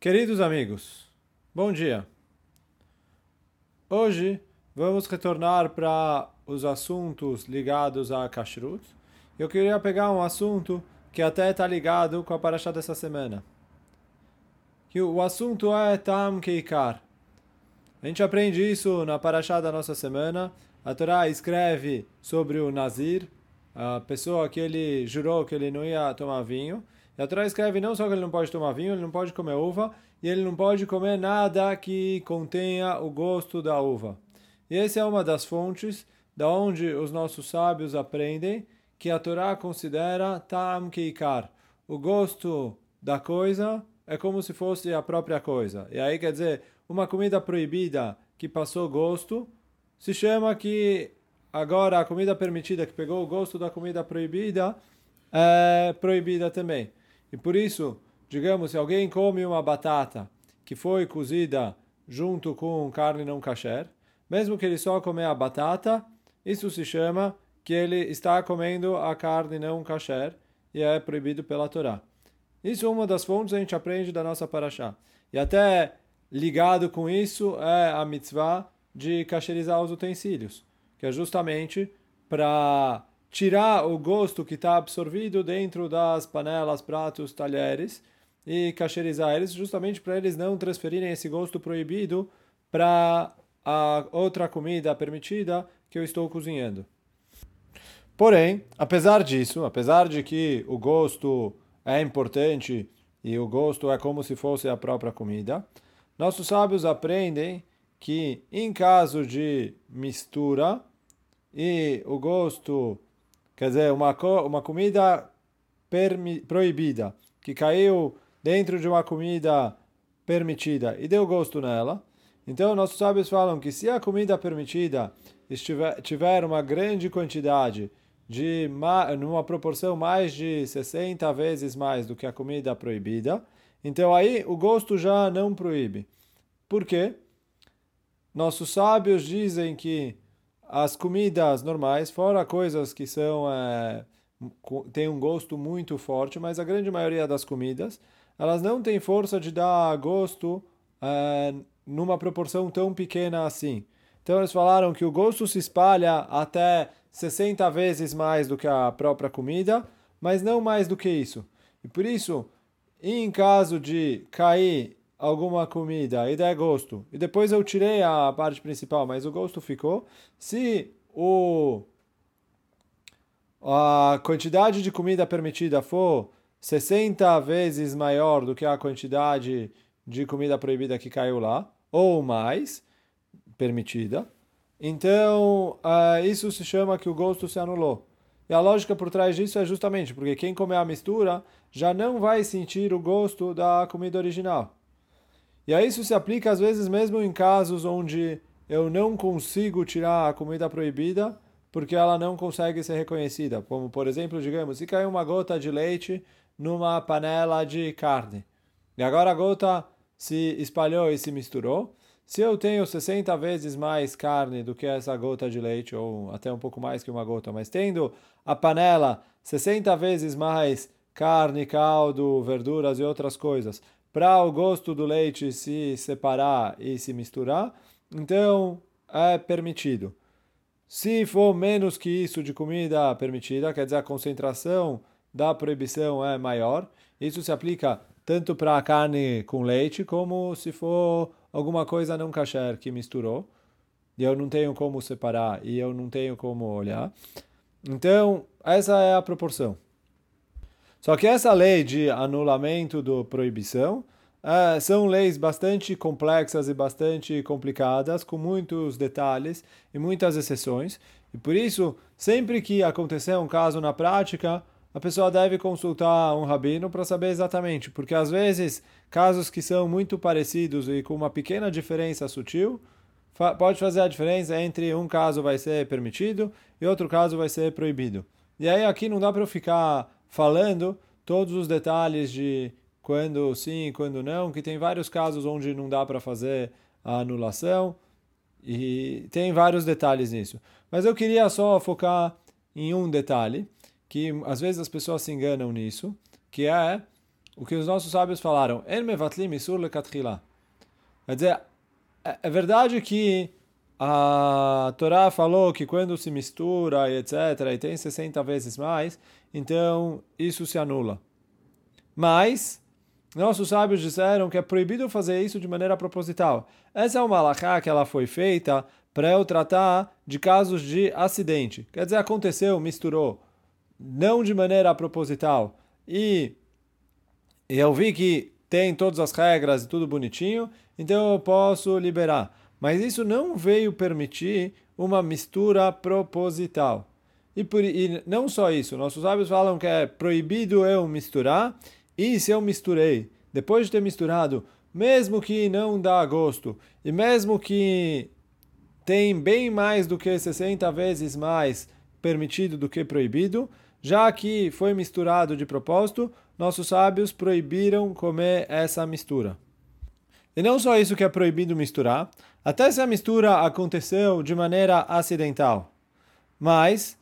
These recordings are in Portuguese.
Queridos amigos, bom dia. Hoje vamos retornar para os assuntos ligados a Kashrut. Eu queria pegar um assunto que até está ligado com a paraxá dessa semana. Que o assunto é Tam Keikar. A gente aprende isso na paraxá da nossa semana. A Torá escreve sobre o Nazir, a pessoa que ele jurou que ele não ia tomar vinho. E a Torá escreve não só que ele não pode tomar vinho, ele não pode comer uva, e ele não pode comer nada que contenha o gosto da uva. E essa é uma das fontes da onde os nossos sábios aprendem que a Torá considera tam keikar. O gosto da coisa é como se fosse a própria coisa. E aí quer dizer, uma comida proibida que passou gosto, se chama que agora a comida permitida que pegou o gosto da comida proibida é proibida também. E por isso, digamos, se alguém come uma batata que foi cozida junto com carne não kasher, mesmo que ele só comer a batata, isso se chama que ele está comendo a carne não kasher e é proibido pela Torá. Isso é uma das fontes que a gente aprende da nossa paraxá. E até ligado com isso é a mitzvah de kasherizar os utensílios, que é justamente para tirar o gosto que está absorvido dentro das panelas, pratos, talheres e cacherizar eles, justamente para eles não transferirem esse gosto proibido para a outra comida permitida que eu estou cozinhando. Porém, apesar disso, apesar de que o gosto é importante e o gosto é como se fosse a própria comida, nossos sábios aprendem que em caso de mistura e o gosto Quer dizer, uma, uma comida proibida que caiu dentro de uma comida permitida e deu gosto nela. Então, nossos sábios falam que se a comida permitida estiver, tiver uma grande quantidade, de numa proporção mais de 60 vezes mais do que a comida proibida, então aí o gosto já não proíbe. Por quê? Nossos sábios dizem que as comidas normais, fora coisas que são é, têm um gosto muito forte, mas a grande maioria das comidas elas não têm força de dar gosto é, numa proporção tão pequena assim. Então eles falaram que o gosto se espalha até 60 vezes mais do que a própria comida, mas não mais do que isso. E por isso, em caso de cair alguma comida e der gosto, e depois eu tirei a parte principal, mas o gosto ficou, se o a quantidade de comida permitida for 60 vezes maior do que a quantidade de comida proibida que caiu lá, ou mais, permitida, então uh, isso se chama que o gosto se anulou. E a lógica por trás disso é justamente porque quem comer a mistura já não vai sentir o gosto da comida original. E aí isso se aplica às vezes mesmo em casos onde eu não consigo tirar a comida proibida porque ela não consegue ser reconhecida. Como, por exemplo, digamos, se caiu uma gota de leite numa panela de carne. E agora a gota se espalhou e se misturou. Se eu tenho 60 vezes mais carne do que essa gota de leite, ou até um pouco mais que uma gota, mas tendo a panela 60 vezes mais carne, caldo, verduras e outras coisas, para o gosto do leite se separar e se misturar, então é permitido. Se for menos que isso de comida permitida, quer dizer, a concentração da proibição é maior. Isso se aplica tanto para a carne com leite, como se for alguma coisa não kasher que misturou. E eu não tenho como separar e eu não tenho como olhar. Então, essa é a proporção. Só que essa lei de anulamento do proibição é, são leis bastante complexas e bastante complicadas, com muitos detalhes e muitas exceções. E por isso, sempre que acontecer um caso na prática, a pessoa deve consultar um rabino para saber exatamente, porque às vezes casos que são muito parecidos e com uma pequena diferença sutil fa pode fazer a diferença entre um caso vai ser permitido e outro caso vai ser proibido. E aí aqui não dá para eu ficar falando todos os detalhes de quando sim quando não, que tem vários casos onde não dá para fazer a anulação e tem vários detalhes nisso. Mas eu queria só focar em um detalhe, que às vezes as pessoas se enganam nisso, que é o que os nossos sábios falaram. Quer dizer, é, é verdade que a Torá falou que quando se mistura etc, e tem 60 vezes mais, então isso se anula. Mas nossos sábios disseram que é proibido fazer isso de maneira proposital. Essa é uma alahá que ela foi feita para eu tratar de casos de acidente. Quer dizer, aconteceu, misturou, não de maneira proposital. E eu vi que tem todas as regras e tudo bonitinho, então eu posso liberar. Mas isso não veio permitir uma mistura proposital. E, por, e não só isso, nossos sábios falam que é proibido eu misturar, e se eu misturei, depois de ter misturado, mesmo que não dá gosto, e mesmo que tem bem mais do que 60 vezes mais permitido do que proibido, já que foi misturado de propósito, nossos sábios proibiram comer essa mistura. E não só isso que é proibido misturar, até se a mistura aconteceu de maneira acidental. Mas,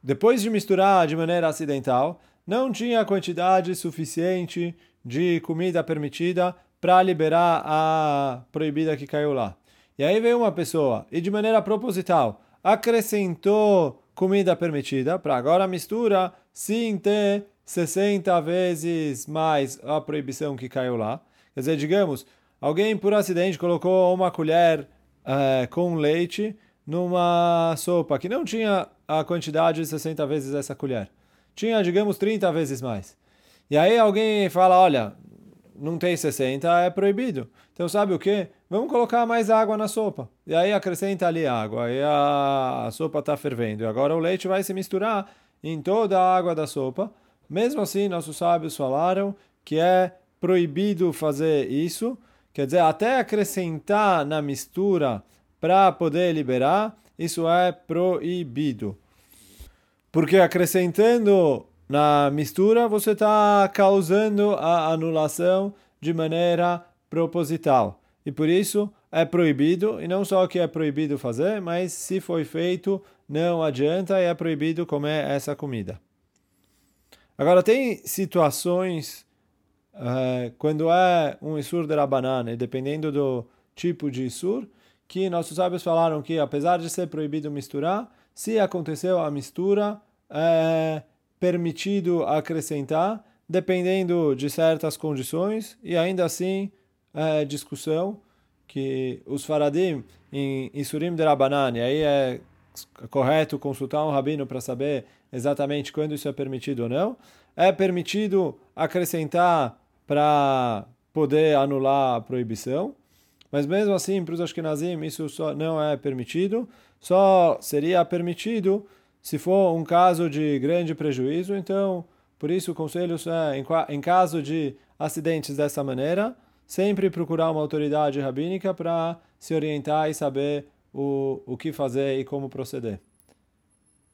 depois de misturar de maneira acidental, não tinha quantidade suficiente de comida permitida para liberar a proibida que caiu lá. E aí veio uma pessoa e de maneira proposital acrescentou comida permitida para agora a mistura sim ter 60 vezes mais a proibição que caiu lá. Quer dizer, digamos, Alguém, por acidente, colocou uma colher é, com leite numa sopa que não tinha a quantidade de 60 vezes essa colher. Tinha, digamos, 30 vezes mais. E aí alguém fala, olha, não tem 60, é proibido. Então sabe o que? Vamos colocar mais água na sopa. E aí acrescenta ali água. E a, a sopa está fervendo. E agora o leite vai se misturar em toda a água da sopa. Mesmo assim, nossos sábios falaram que é proibido fazer isso Quer dizer, até acrescentar na mistura para poder liberar, isso é proibido. Porque acrescentando na mistura, você está causando a anulação de maneira proposital. E por isso é proibido, e não só que é proibido fazer, mas se foi feito, não adianta e é proibido comer essa comida. Agora, tem situações uh, quando é um Isur de Rabanan, dependendo do tipo de Isur, que nossos sábios falaram que, apesar de ser proibido misturar, se aconteceu a mistura, é permitido acrescentar, dependendo de certas condições, e ainda assim, é discussão, que os faradim em Isurim de Rabanan, aí é correto consultar um rabino para saber exatamente quando isso é permitido ou não, é permitido acrescentar para poder anular a proibição. Mas mesmo assim, para os Ashkenazim, isso só não é permitido. Só seria permitido se for um caso de grande prejuízo. Então, por isso o conselho é, em, caso de acidentes dessa maneira, sempre procurar uma autoridade rabínica para se orientar e saber o, o que fazer e como proceder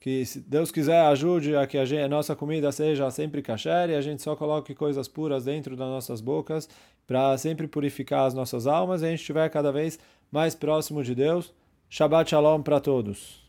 que se Deus quiser ajude a que a, gente, a nossa comida seja sempre kasher e a gente só coloque coisas puras dentro das nossas bocas para sempre purificar as nossas almas e a gente estiver cada vez mais próximo de Deus. Shabbat Shalom para todos.